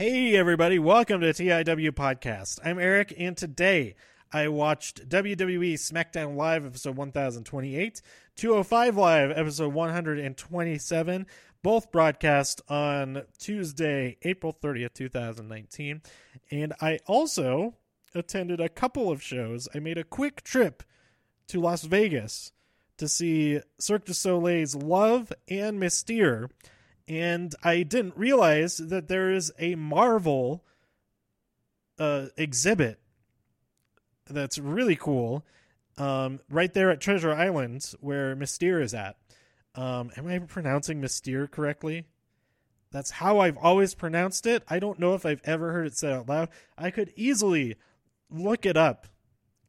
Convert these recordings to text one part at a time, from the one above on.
Hey, everybody, welcome to TIW Podcast. I'm Eric, and today I watched WWE SmackDown Live episode 1028, 205 Live episode 127, both broadcast on Tuesday, April 30th, 2019. And I also attended a couple of shows. I made a quick trip to Las Vegas to see Cirque du Soleil's Love and Mystere and I didn't realize that there is a Marvel uh, exhibit that's really cool um, right there at Treasure Island where Mystere is at. Um, am I pronouncing Mystere correctly? That's how I've always pronounced it. I don't know if I've ever heard it said out loud. I could easily look it up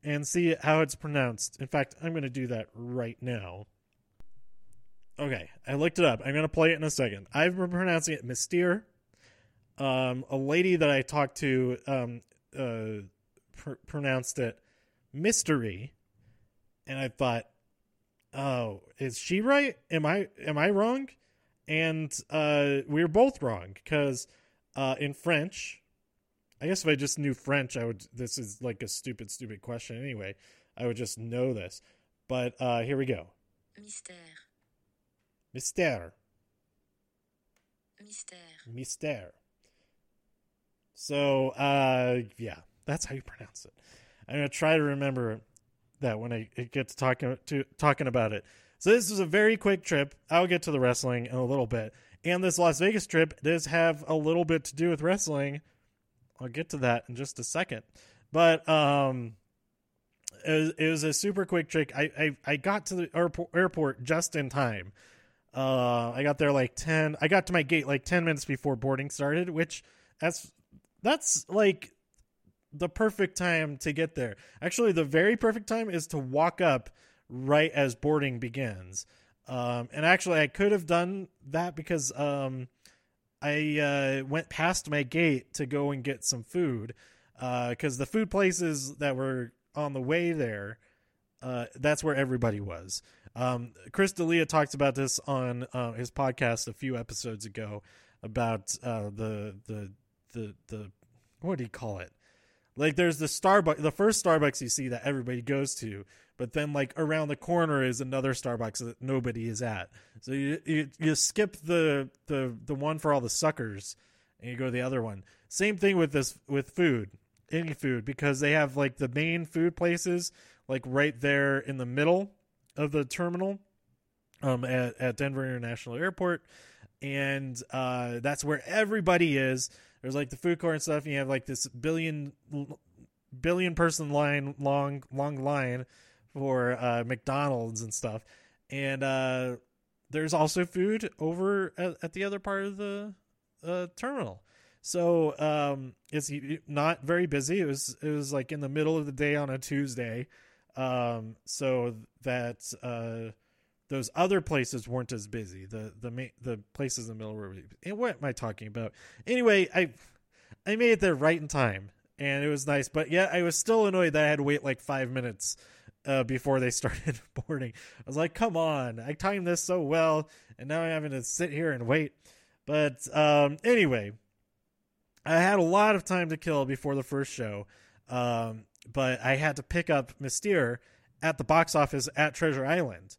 and see how it's pronounced. In fact, I'm going to do that right now. Okay, I looked it up. I'm gonna play it in a second. I've been pronouncing it Mystere. Um, a lady that I talked to um, uh, pr- pronounced it mystery, and I thought, oh, is she right? Am I am I wrong? And uh, we were both wrong because uh, in French, I guess if I just knew French, I would. This is like a stupid, stupid question anyway. I would just know this. But uh, here we go. Mystère. Mystère. Mystère. Mystère. So, uh, yeah, that's how you pronounce it. I'm gonna try to remember that when I get to talking to talking about it. So this is a very quick trip. I'll get to the wrestling in a little bit, and this Las Vegas trip does have a little bit to do with wrestling. I'll get to that in just a second, but um, it was, it was a super quick trick. I, I I got to the airport, airport just in time uh, I got there like ten. I got to my gate like ten minutes before boarding started, which that's that's like the perfect time to get there. Actually, the very perfect time is to walk up right as boarding begins. Um, and actually, I could have done that because um, I uh, went past my gate to go and get some food because uh, the food places that were on the way there, uh, that's where everybody was. Um, Chris D'Elia talked about this on uh, his podcast a few episodes ago about uh, the the the the what do you call it? Like there's the Starbucks, the first Starbucks you see that everybody goes to, but then like around the corner is another Starbucks that nobody is at. So you you, you skip the the the one for all the suckers and you go to the other one. Same thing with this with food, any food, because they have like the main food places like right there in the middle of the terminal um, at, at Denver International Airport. And uh, that's where everybody is. There's like the food court and stuff. And you have like this billion billion person line long long line for uh, McDonald's and stuff. And uh, there's also food over at, at, the other part of the uh, terminal. So um, it's not very busy. It was it was like in the middle of the day on a Tuesday, um, so that uh, those other places weren't as busy. The the the places in the middle were. And what am I talking about? Anyway, I I made it there right in time, and it was nice. But yeah, I was still annoyed that I had to wait like five minutes uh, before they started boarding. I was like, come on, I timed this so well, and now I'm having to sit here and wait. But um, anyway, I had a lot of time to kill before the first show. Um, but I had to pick up Mystere at the box office at Treasure Island.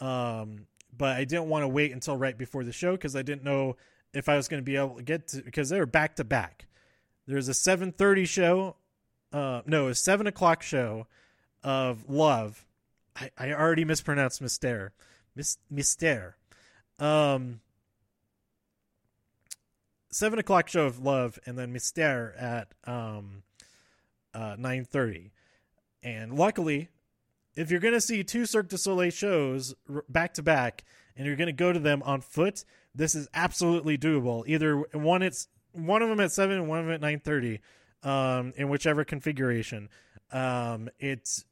Um, but I didn't want to wait until right before the show because I didn't know if I was going to be able to get to because they were back to back. There's a 7:30 show, uh, no, a seven o'clock show of Love. I, I already mispronounced Mystere, Mis- Mystere. Um, seven o'clock show of Love, and then Mystere at um uh, 9:30. And luckily, if you're going to see two Cirque du Soleil shows back to back and you're going to go to them on foot, this is absolutely doable. Either one it's one of them at 7 and one of them at 9:30 um, in whichever configuration. Um, it's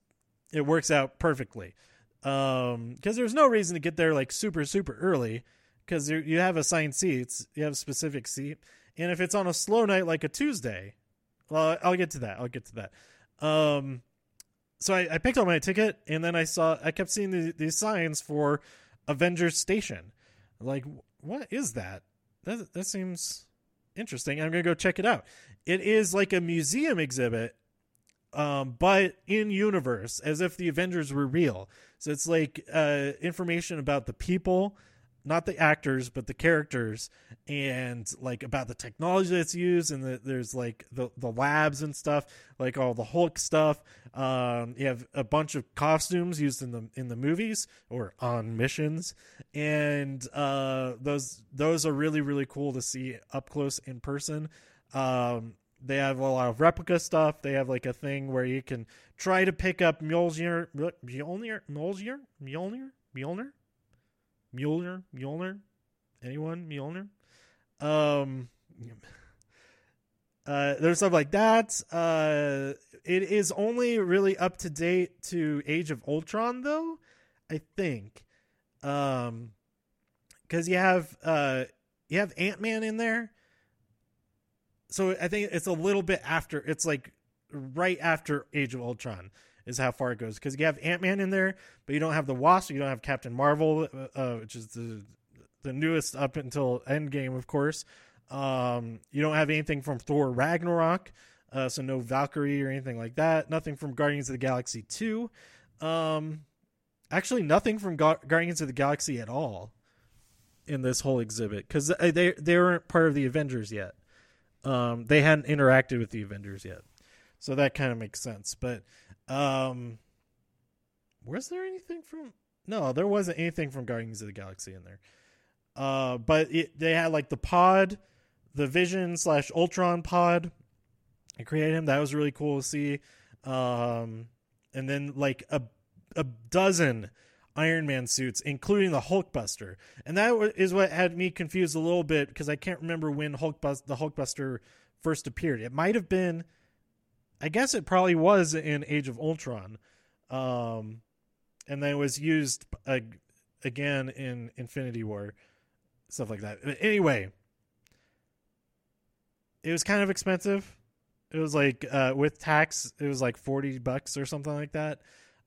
it works out perfectly. Um, cuz there's no reason to get there like super super early cuz you have assigned seats, you have a specific seat. And if it's on a slow night like a Tuesday, well, I'll get to that. I'll get to that. Um, so I, I picked up my ticket, and then I saw I kept seeing the, these signs for Avengers Station. Like, what is that? That that seems interesting. I'm gonna go check it out. It is like a museum exhibit, um, but in universe, as if the Avengers were real. So it's like uh, information about the people, not the actors, but the characters, and like about the technology that's used. And the, there's like the the labs and stuff, like all the Hulk stuff. Um, you have a bunch of costumes used in the in the movies or on missions, and uh, those those are really really cool to see up close in person. Um, they have a lot of replica stuff. They have like a thing where you can try to pick up Mjolnir, Mjolnir, Mjolnir, Mjolnir, Mjolnir, Mjolnir, Mjolnir. Anyone Mjolnir? Um, uh, there's stuff like that. Uh, it is only really up to date to Age of Ultron, though. I think, um, because you have uh, you have Ant Man in there so I think it's a little bit after. It's like right after Age of Ultron is how far it goes because you have Ant Man in there, but you don't have the Wasp. You don't have Captain Marvel, uh, uh, which is the the newest up until Endgame, of course. Um, you don't have anything from Thor Ragnarok, uh, so no Valkyrie or anything like that. Nothing from Guardians of the Galaxy two. Um, actually, nothing from Ga- Guardians of the Galaxy at all in this whole exhibit because they they weren't part of the Avengers yet. Um, they hadn't interacted with the Avengers yet, so that kind of makes sense. But um, was there anything from? No, there wasn't anything from Guardians of the Galaxy in there. Uh, but it, they had like the pod, the Vision slash Ultron pod. I created him. That was really cool to see. Um, and then like a a dozen Iron Man suits, including the Hulkbuster, and that is what had me confused a little bit because I can't remember when Hulkbust the Hulkbuster first appeared. It might have been, I guess it probably was in Age of Ultron, um, and then it was used again in Infinity War, stuff like that. But anyway, it was kind of expensive. It was like uh, with tax, it was like forty bucks or something like that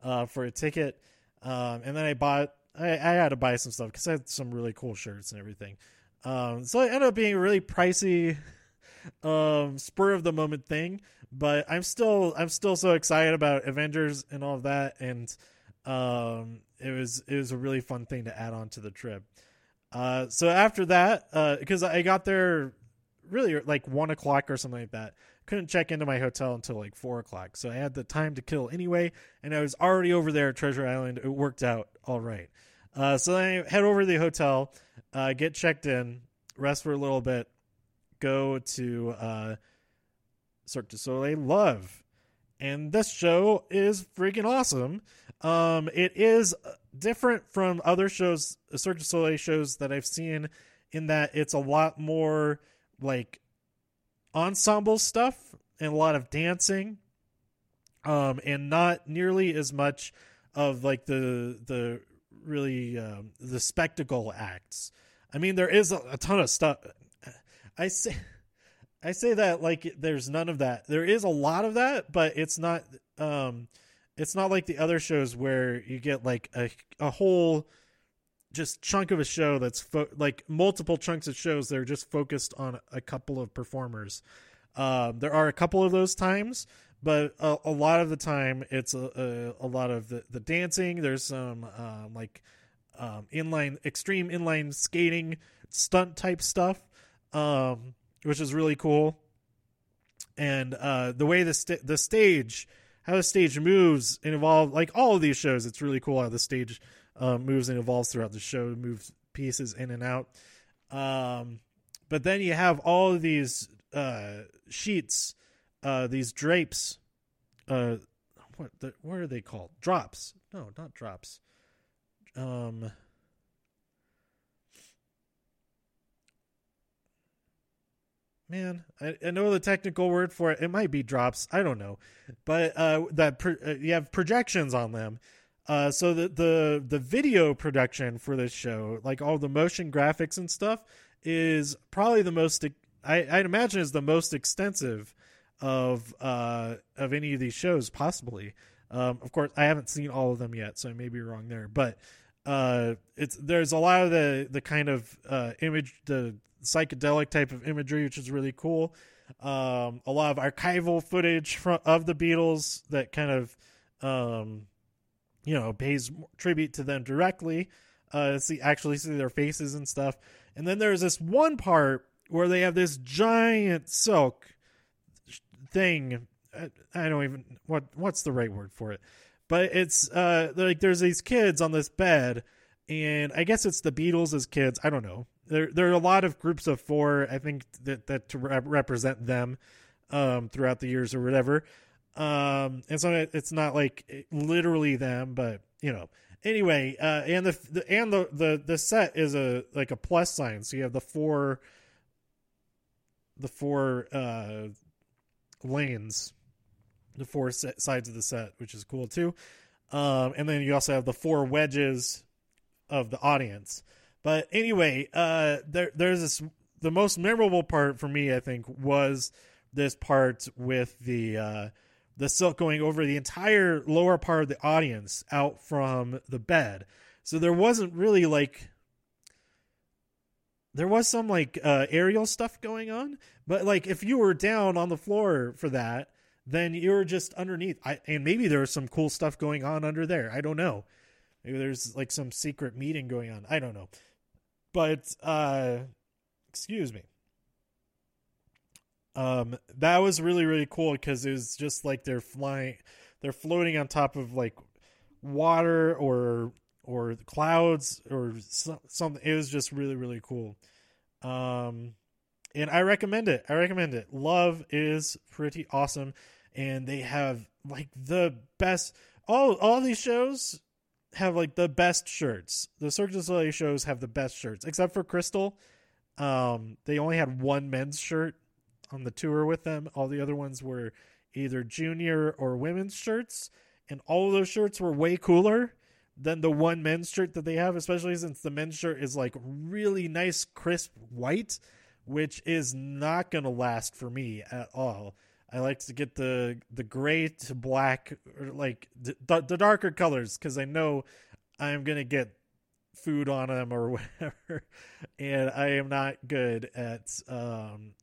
uh, for a ticket um, and then I bought, I, I had to buy some stuff because I had some really cool shirts and everything. Um, so it ended up being a really pricey, um, spur of the moment thing. But I'm still, I'm still so excited about Avengers and all of that, and um, it was, it was a really fun thing to add on to the trip. Uh, so after that, because uh, I got there really like one o'clock or something like that couldn't check into my hotel until like four o'clock. So I had the time to kill anyway, and I was already over there at Treasure Island. It worked out all right. Uh, so I head over to the hotel, uh, get checked in, rest for a little bit, go to uh, Cirque du Soleil Love. And this show is freaking awesome. Um, it is different from other shows, Cirque du Soleil shows that I've seen, in that it's a lot more like ensemble stuff and a lot of dancing um and not nearly as much of like the the really um, the spectacle acts i mean there is a, a ton of stuff i say i say that like there's none of that there is a lot of that but it's not um it's not like the other shows where you get like a a whole just chunk of a show that's fo- like multiple chunks of shows that are just focused on a couple of performers. Um, there are a couple of those times, but a, a lot of the time it's a, a, a, lot of the, the dancing. There's some um, like um, inline, extreme inline skating, stunt type stuff, um, which is really cool. And uh, the way the st- the stage, how the stage moves and evolves, like all of these shows, it's really cool how the stage um, moves and evolves throughout the show, moves pieces in and out. Um, but then you have all of these uh, sheets, uh, these drapes. Uh, what the, what are they called? Drops? No, not drops. Um. Man, I, I know the technical word for it. It might be drops. I don't know, but uh, that pro- uh, you have projections on them, uh, so the, the the video production for this show, like all the motion graphics and stuff, is probably the most I, I'd imagine is the most extensive of uh, of any of these shows, possibly. Um, of course, I haven't seen all of them yet, so I may be wrong there. But uh, it's there's a lot of the the kind of uh, image the psychedelic type of imagery, which is really cool. Um, a lot of archival footage from of the Beatles that kind of, um, you know, pays tribute to them directly. Uh, see, actually see their faces and stuff. And then there's this one part where they have this giant silk thing. I don't even what what's the right word for it, but it's uh like there's these kids on this bed, and I guess it's the Beatles as kids. I don't know. There there are a lot of groups of four. I think that that to re- represent them um throughout the years or whatever. Um, and so it, it's not like literally them, but you know. Anyway, uh, and the, the and the, the the set is a like a plus sign. So you have the four the four uh lanes the four sides of the set, which is cool too. Um, and then you also have the four wedges of the audience. But anyway, uh, there there's this the most memorable part for me, I think, was this part with the uh, the silk going over the entire lower part of the audience out from the bed. So there wasn't really like there was some like uh, aerial stuff going on, but like if you were down on the floor for that, then you were just underneath. I, and maybe there's some cool stuff going on under there. I don't know. Maybe there's like some secret meeting going on. I don't know. But uh excuse me. Um that was really really cool because it was just like they're flying they're floating on top of like water or or clouds or something it was just really really cool. Um and I recommend it. I recommend it. Love is pretty awesome and they have like the best all all these shows have like the best shirts. The Cirque du Soleil shows have the best shirts, except for Crystal. Um, they only had one men's shirt on the tour with them. All the other ones were either junior or women's shirts, and all of those shirts were way cooler than the one men's shirt that they have, especially since the men's shirt is like really nice, crisp white, which is not gonna last for me at all. I like to get the the gray to black, or like the, the darker colors, because I know I'm gonna get food on them or whatever, and I am not good at um,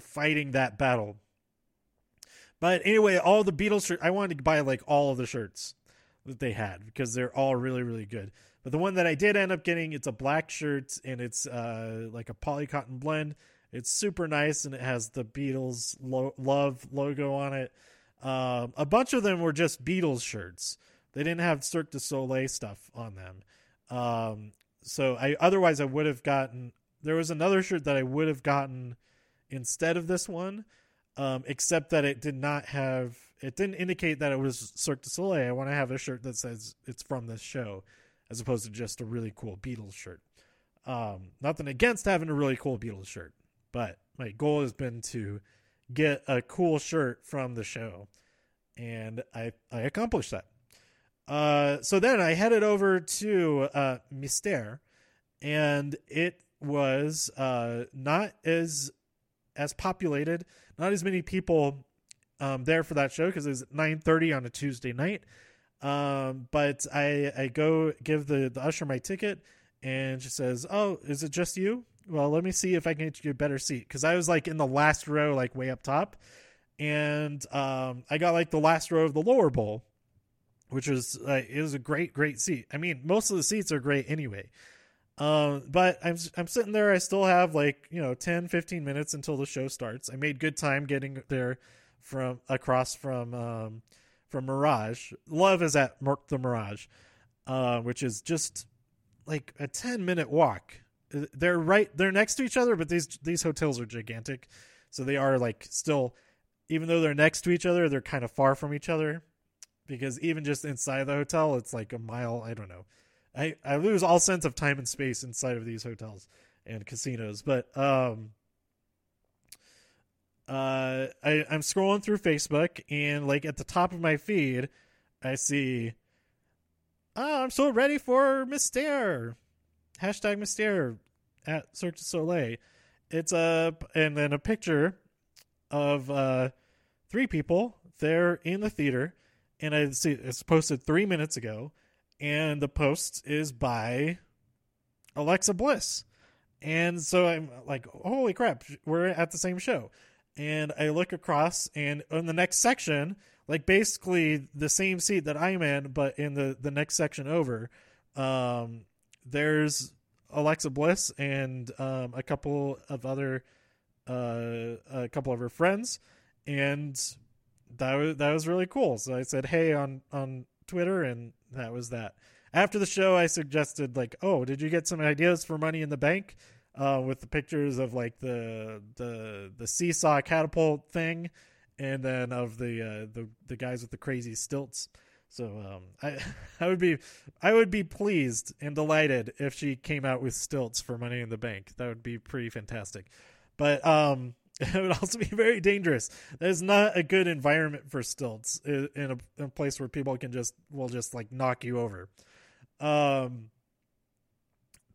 fighting that battle. But anyway, all the Beatles shirts, I wanted to buy like all of the shirts that they had because they're all really really good. But the one that I did end up getting, it's a black shirt and it's uh, like a poly cotton blend it's super nice and it has the Beatles lo- love logo on it. Um, a bunch of them were just Beatles shirts. They didn't have Cirque du Soleil stuff on them. Um, so I otherwise I would have gotten. There was another shirt that I would have gotten instead of this one, um, except that it did not have. It didn't indicate that it was Cirque du Soleil. I want to have a shirt that says it's from this show, as opposed to just a really cool Beatles shirt. Um, nothing against having a really cool Beatles shirt. But my goal has been to get a cool shirt from the show, and I I accomplished that. Uh, so then I headed over to uh, Mystère, and it was uh, not as as populated, not as many people um, there for that show because it was nine thirty on a Tuesday night. Um, but I I go give the the usher my ticket, and she says, "Oh, is it just you?" Well, let me see if I can get you a better seat because I was like in the last row, like way up top, and um, I got like the last row of the lower bowl, which was it was a great, great seat. I mean, most of the seats are great anyway. Um, but I'm I'm sitting there. I still have like you know 10, 15 minutes until the show starts. I made good time getting there from across from um, from Mirage. Love is at the Mirage, uh, which is just like a 10 minute walk they're right they're next to each other but these these hotels are gigantic. So they are like still even though they're next to each other they're kind of far from each other. Because even just inside the hotel it's like a mile i don't know. I i lose all sense of time and space inside of these hotels and casinos. But um uh i i'm scrolling through facebook and like at the top of my feed i see oh, i'm so ready for Mystère hashtag Mystère at Cirque du Soleil. It's a and then a picture of uh, three people. They're in the theater, and I see it's posted three minutes ago, and the post is by Alexa Bliss, And so I'm like, holy crap, we're at the same show. And I look across, and in the next section, like basically the same seat that I'm in, but in the the next section over, um, there's Alexa Bliss and um, a couple of other, uh, a couple of her friends, and that was that was really cool. So I said hey on on Twitter, and that was that. After the show, I suggested like, oh, did you get some ideas for Money in the Bank? Uh, with the pictures of like the the the seesaw catapult thing, and then of the uh, the the guys with the crazy stilts. So um, I I would be I would be pleased and delighted if she came out with stilts for Money in the Bank. That would be pretty fantastic. But um, it would also be very dangerous. There's not a good environment for stilts in a, in a place where people can just will just like knock you over. Um,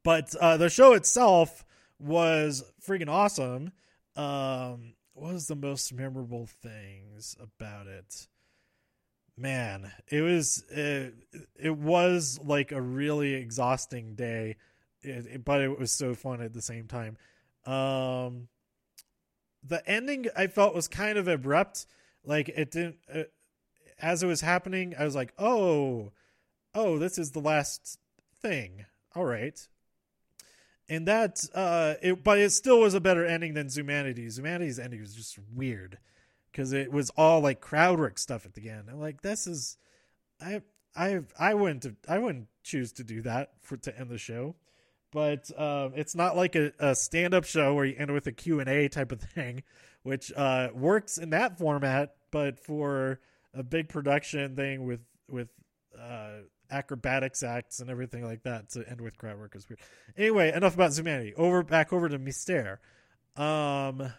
but uh, the show itself was freaking awesome. Um, what was the most memorable things about it? Man, it was it, it was like a really exhausting day, it, it, but it was so fun at the same time. Um, the ending I felt was kind of abrupt. Like it didn't. Uh, as it was happening, I was like, "Oh, oh, this is the last thing." All right, and that, uh, it, but it still was a better ending than Zumanity's. Zumanity's ending was just weird because it was all like crowd work stuff at the end. I'm like, this is, I, I, I wouldn't, I wouldn't choose to do that for to end the show but um, it's not like a, a stand-up show where you end with a q&a type of thing which uh, works in that format but for a big production thing with with uh, acrobatics acts and everything like that to end with crowd work is weird anyway enough about zumanity over back over to Mystère. um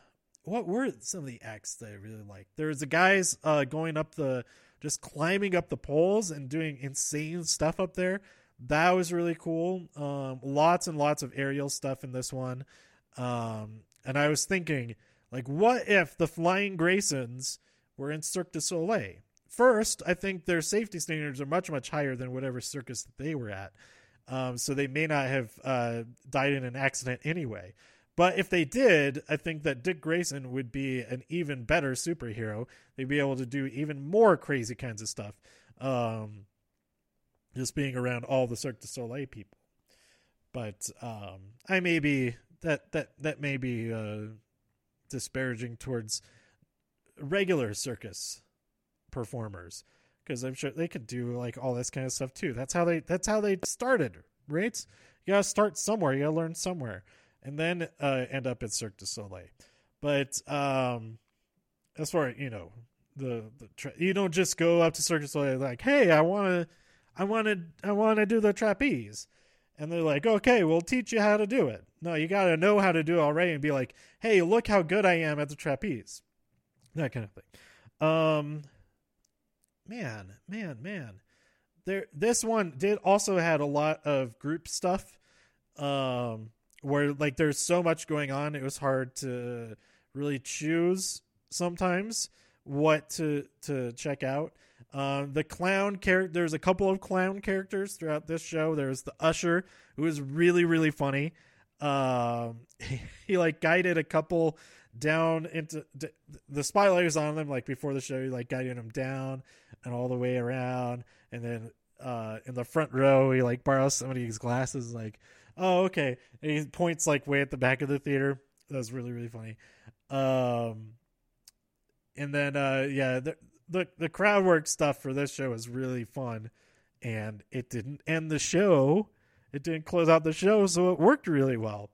what were some of the acts that i really liked there's the guys uh, going up the just climbing up the poles and doing insane stuff up there that was really cool. Um, lots and lots of aerial stuff in this one. Um, and I was thinking, like, what if the Flying Graysons were in Cirque du Soleil? First, I think their safety standards are much, much higher than whatever circus that they were at. Um, so they may not have uh, died in an accident anyway. But if they did, I think that Dick Grayson would be an even better superhero. They'd be able to do even more crazy kinds of stuff. Um, just being around all the Cirque du Soleil people. But um, I may be that that that may be uh, disparaging towards regular circus performers because I'm sure they could do like all this kind of stuff too. That's how they that's how they started, right? You gotta start somewhere. You gotta learn somewhere, and then uh, end up at Cirque du Soleil. But um, as far you know, the, the tra- you don't just go up to Cirque du Soleil like, hey, I want to I wanted I want to do the trapeze. And they're like, okay, we'll teach you how to do it. No, you got to know how to do it already and be like, hey, look how good I am at the trapeze. That kind of thing. Um, man, man, man. There, this one did also had a lot of group stuff. Um, where like there's so much going on, it was hard to really choose sometimes what to to check out. Uh, the clown character, there's a couple of clown characters throughout this show. There's the usher, who is really, really funny. Um, he, he, like guided a couple down into d- the spotlight was on them like before the show. He like guided them down and all the way around, and then uh, in the front row, he like borrows somebody's glasses. Like, oh okay, and he points like way at the back of the theater. That was really, really funny. Um, and then uh, yeah, there, the the crowd work stuff for this show is really fun, and it didn't end the show. It didn't close out the show, so it worked really well.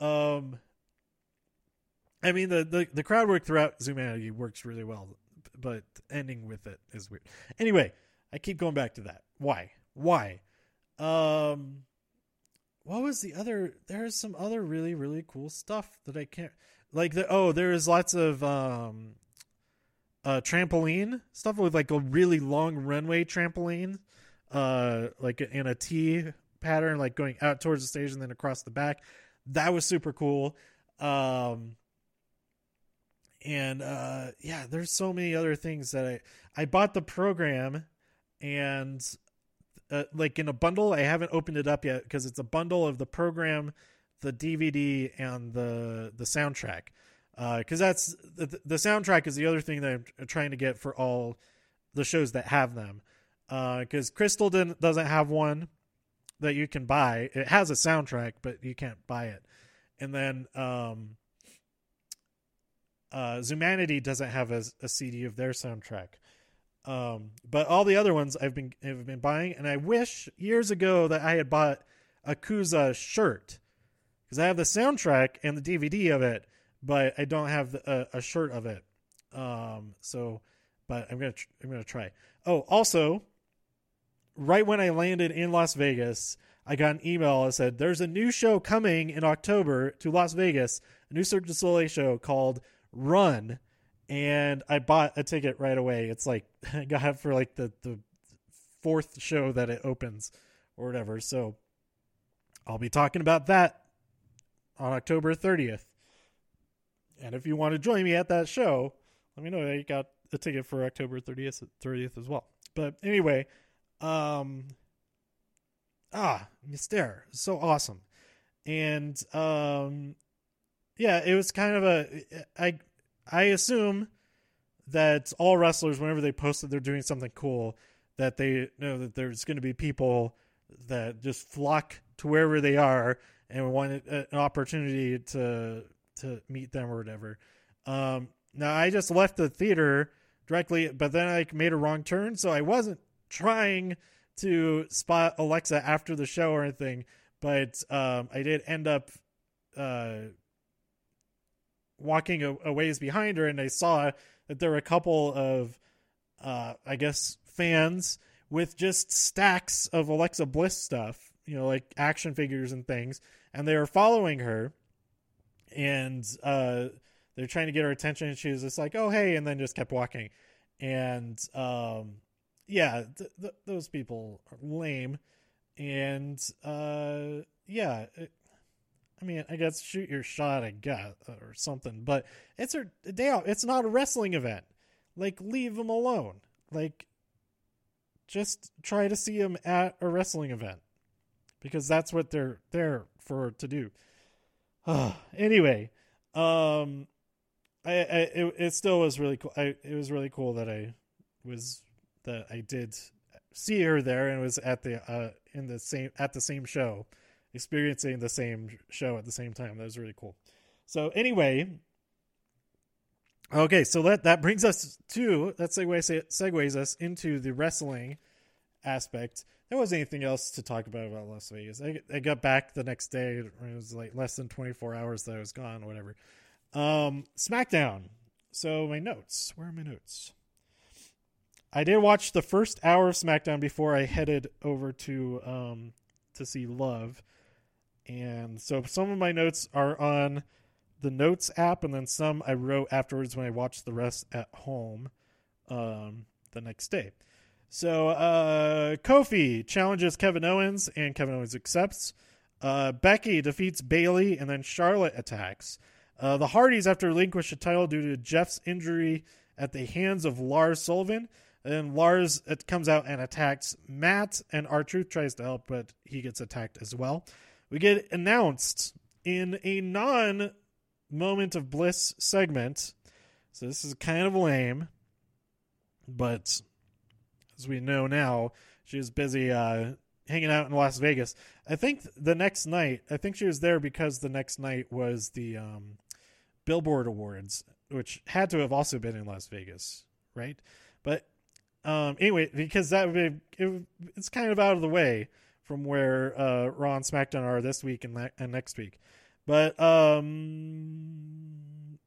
Um, I mean the the, the crowd work throughout Zumanity works really well, but ending with it is weird. Anyway, I keep going back to that. Why? Why? Um, what was the other? There's some other really really cool stuff that I can't like. The oh, there is lots of um uh, trampoline stuff with like a really long runway trampoline, uh, like in a T pattern, like going out towards the stage and then across the back. That was super cool. Um, and uh, yeah, there's so many other things that I I bought the program and uh, like in a bundle. I haven't opened it up yet because it's a bundle of the program the DVD and the the soundtrack because uh, that's the, the soundtrack is the other thing that I'm trying to get for all the shows that have them because uh, Crystal didn't, doesn't have one that you can buy. It has a soundtrack, but you can't buy it. And then um, uh, Zumanity doesn't have a, a, CD of their soundtrack. Um, but all the other ones I've been have been buying, and I wish years ago that I had bought a Kooza shirt because I have the soundtrack and the DVD of it, but I don't have the, a, shirt of it. Um, so, but I'm gonna tr- I'm gonna try. Oh, also, right when I landed in Las Vegas, I got an email that said there's a new show coming in October to Las Vegas, a new Cirque du Soleil show called Run, and I bought a ticket right away. It's like I got it for like the the fourth show that it opens or whatever. So I'll be talking about that on October 30th. And if you want to join me at that show, let me know. that You got a ticket for October 30th 30th as well. But anyway, um ah, Mystère, so awesome. And um yeah, it was kind of a I I assume that all wrestlers whenever they post that they're doing something cool that they know that there's going to be people that just flock to wherever they are and want an opportunity to to meet them or whatever. Um, now I just left the theater directly, but then I made a wrong turn, so I wasn't trying to spot Alexa after the show or anything, but um, I did end up uh, walking a, a, ways behind her, and I saw that there were a couple of, uh, I guess, fans with just stacks of Alexa Bliss stuff, you know, like action figures and things, and they were following her, and uh, they're trying to get her attention, and she was just like, "Oh, hey," and then just kept walking, and um, yeah, th- th- those people are lame, and uh, yeah, it, I mean, I guess shoot your shot, I guess, or something. But it's a day out. It's not a wrestling event. Like, leave them alone. Like, just try to see them at a wrestling event because that's what they're there for to do. anyway, um, I, I it, it still was really cool. I it was really cool that I was that I did see her there and was at the uh in the same at the same show, experiencing the same show at the same time. That was really cool. So anyway, okay, so that that brings us to that segue segues us into the wrestling aspect. There wasn't anything else to talk about about Las Vegas. I, I got back the next day. It was like less than 24 hours that I was gone, whatever. Um, SmackDown. So my notes. Where are my notes? I did watch the first hour of SmackDown before I headed over to um, to see Love, and so some of my notes are on the Notes app, and then some I wrote afterwards when I watched the rest at home um, the next day. So uh, Kofi challenges Kevin Owens, and Kevin Owens accepts. Uh, Becky defeats Bayley, and then Charlotte attacks. Uh, the Hardys have to relinquish the title due to Jeff's injury at the hands of Lars Sullivan. And Lars comes out and attacks Matt, and R-Truth tries to help, but he gets attacked as well. We get announced in a non moment of bliss segment. So this is kind of lame, but as we know now, she was busy uh, hanging out in Las Vegas. I think the next night, I think she was there because the next night was the um, Billboard Awards, which had to have also been in Las Vegas, right? But um, anyway, because that would be it, it's kind of out of the way from where uh, Raw and SmackDown are this week and, le- and next week. But um,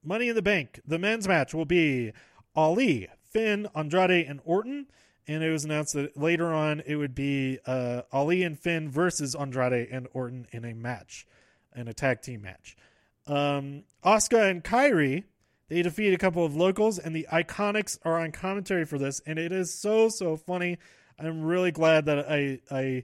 Money in the Bank, the men's match will be Ali, Finn, Andrade, and Orton. And it was announced that later on it would be uh, Ali and Finn versus Andrade and Orton in a match, in a tag team match. Um, Asuka and Kairi they defeat a couple of locals, and the Iconics are on commentary for this, and it is so so funny. I'm really glad that I I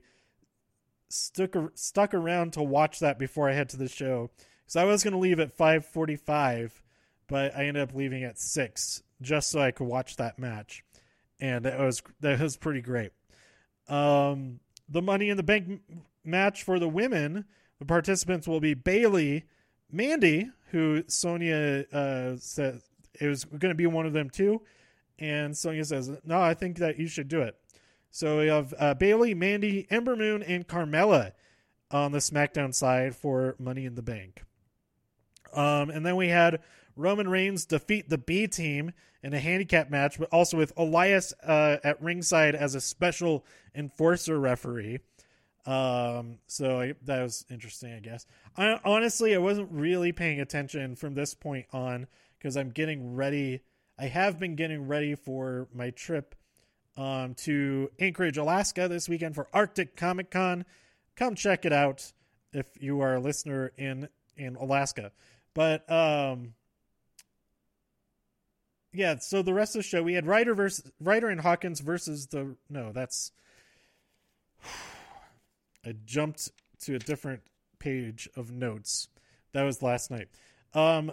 stuck stuck around to watch that before I head to the show because I was going to leave at 5:45, but I ended up leaving at six just so I could watch that match, and that was that was pretty great. Um, the Money in the Bank match for the women The participants will be Bayley, Mandy, who Sonya uh, said it was going to be one of them too, and Sonya says, "No, I think that you should do it." So we have uh, Bayley, Mandy, Ember Moon, and Carmella on the SmackDown side for Money in the Bank. Um, and then we had Roman Reigns defeat the B team in a handicap match, but also with Elias uh, at ringside as a special enforcer referee. Um, so I, that was interesting, I guess. I, honestly, I wasn't really paying attention from this point on because I'm getting ready. I have been getting ready for my trip um, to Anchorage, Alaska this weekend for Arctic Comic Con. Come check it out if you are a listener in in Alaska. But um, yeah, so the rest of the show we had Ryder versus Ryder and Hawkins versus the no, that's I jumped to a different page of notes. That was last night. Um,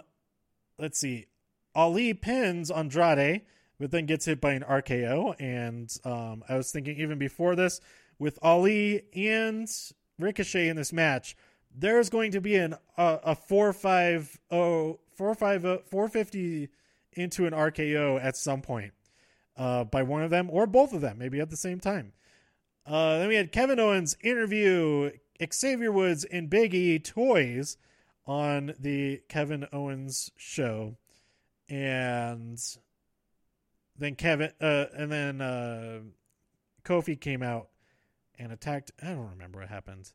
let's see. Ali pins Andrade, but then gets hit by an RKO. And um, I was thinking even before this, with Ali and Ricochet in this match, there's going to be an uh, a four five oh four five oh, four fifty into an RKO at some point uh, by one of them or both of them, maybe at the same time. Uh, then we had Kevin Owens interview Xavier Woods and Big E toys on the Kevin Owens show, and then Kevin, uh, and then uh, Kofi came out and attacked. I don't remember what happened.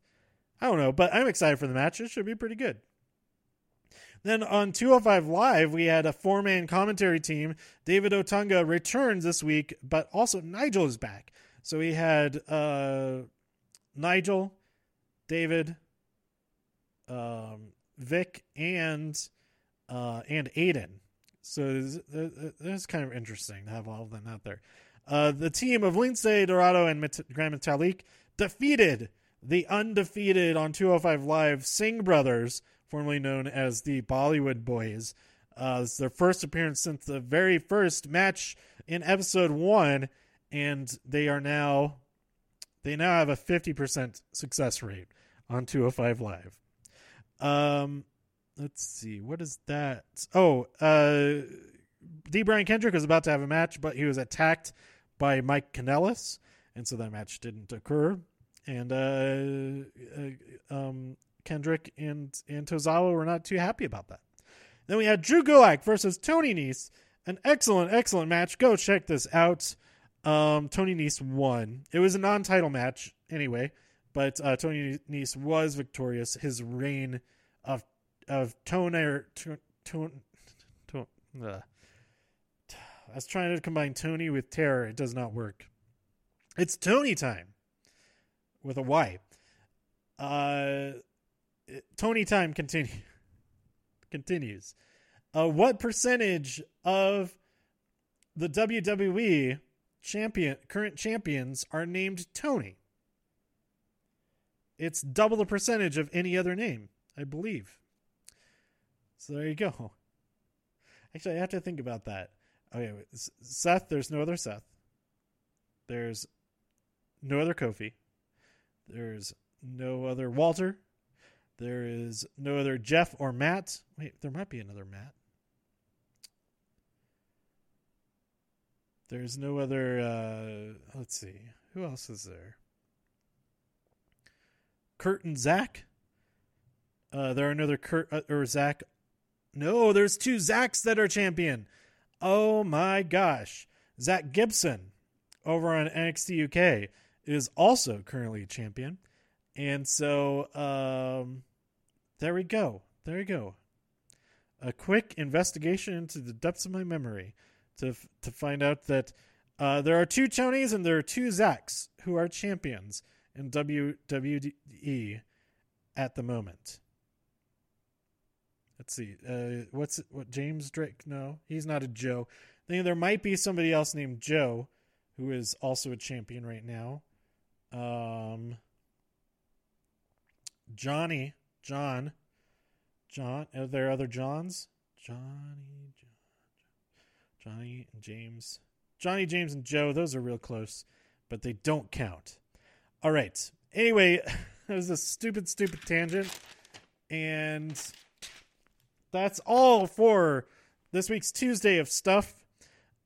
I don't know, but I'm excited for the match. It should be pretty good. Then on 205 Live, we had a four man commentary team. David Otunga returns this week, but also Nigel is back. So we had uh, Nigel, David, um, Vic, and uh, and Aiden. So it's kind of interesting to have all of them out there. Uh, the team of Lince Dorado and Gran Metalik defeated the undefeated on 205 Live Singh Brothers, formerly known as the Bollywood Boys. Uh, it's their first appearance since the very first match in episode one, and they are now they now have a 50% success rate on 205 Live. Um, let's see, what is that? Oh, uh, D. Brian Kendrick was about to have a match, but he was attacked by Mike Kanellis, and so that match didn't occur and uh, uh, um, Kendrick and and Tozawa were not too happy about that. Then we had Drew Gulak versus Tony Nese, an excellent, excellent match. Go check this out. Um, Tony Nese won. It was a non-title match anyway, but uh, Tony Nese was victorious. His reign of toner tone, tone, tone uh. I was trying to combine Tony with terror. It does not work. It's Tony time with a Y. Uh, Tony time continue continues. Uh, what percentage of the WWE champion current champions are named Tony? It's double the percentage of any other name, I believe. So there you go. Actually, I have to think about that. Okay, Seth. There's no other Seth. There's no other Kofi. There's no other Walter. There is no other Jeff or Matt. Wait, there might be another Matt. There's no other. Uh, let's see. Who else is there? Kurt and Zach. Uh, there are another Kurt uh, or Zach. No, there's two Zachs that are champion. Oh my gosh. Zack Gibson over on NXT UK is also currently champion. And so um, there we go. There we go. A quick investigation into the depths of my memory to to find out that uh, there are two Tonys and there are two Zachs who are champions in WWE at the moment. Let's see. Uh, what's what James Drake? No, he's not a Joe. I think there might be somebody else named Joe who is also a champion right now. Um, Johnny, John, John. Are there other Johns? Johnny, John, Johnny, and James, Johnny, James, and Joe. Those are real close, but they don't count. All right. Anyway, it was a stupid, stupid tangent. And that's all for this week's Tuesday of stuff.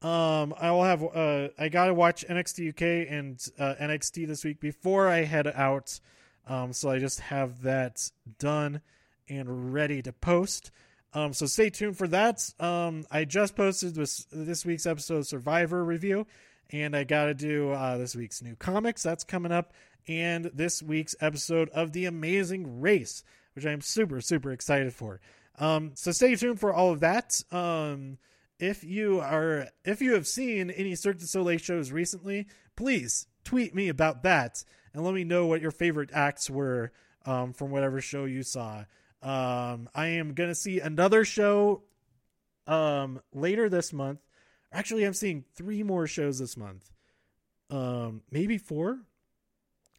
Um, I will have uh, I gotta watch NXT UK and uh, NXT this week before I head out. Um, so I just have that done and ready to post. Um, so stay tuned for that. Um, I just posted this this week's episode of Survivor review, and I got to do uh, this week's new comics. That's coming up, and this week's episode of The Amazing Race, which I'm super super excited for. Um, so stay tuned for all of that. Um, if you are if you have seen any Cirque du Soleil shows recently, please tweet me about that and let me know what your favorite acts were um, from whatever show you saw. Um, I am gonna see another show um, later this month. Actually, I'm seeing three more shows this month. Um, maybe four.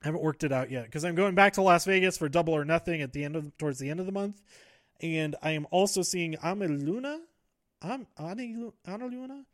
I haven't worked it out yet because I'm going back to Las Vegas for Double or Nothing at the end of towards the end of the month, and I am also seeing Amaluna. I'm Luna.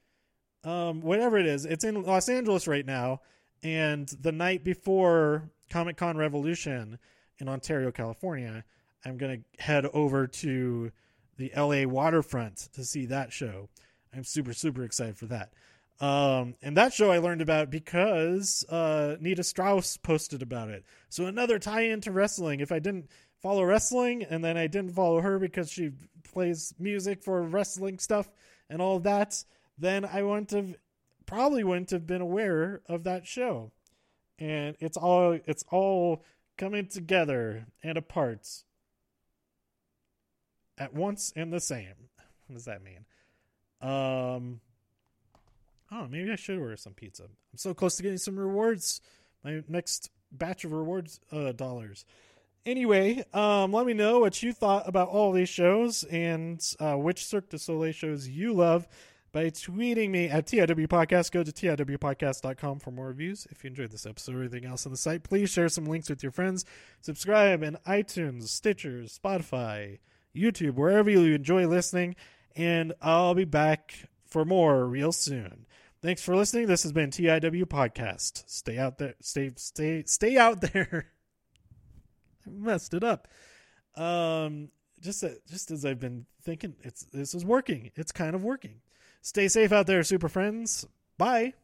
Um, whatever it is, it's in Los Angeles right now, and the night before Comic Con Revolution in Ontario, California, I'm gonna head over to the LA waterfront to see that show. I'm super super excited for that. Um, and that show I learned about because uh, Nita Strauss posted about it. So another tie into wrestling. If I didn't follow wrestling and then I didn't follow her because she plays music for wrestling stuff and all that, then I wouldn't have probably wouldn't have been aware of that show. And it's all it's all coming together and apart at once and the same. What does that mean? Um, oh, maybe I should order some pizza. I'm so close to getting some rewards. My next batch of rewards uh, dollars. Anyway, um, let me know what you thought about all these shows and uh, which Cirque du Soleil shows you love by tweeting me at TIW Podcast. Go to TIWpodcast.com for more reviews. If you enjoyed this episode or anything else on the site, please share some links with your friends. Subscribe in iTunes, Stitchers, Spotify, YouTube, wherever you enjoy listening. And I'll be back for more real soon. Thanks for listening. This has been TIW Podcast. Stay out there. Stay, stay, stay out there. I messed it up. Um, just, just as I've been thinking, it's this is working. It's kind of working. Stay safe out there, super friends. Bye.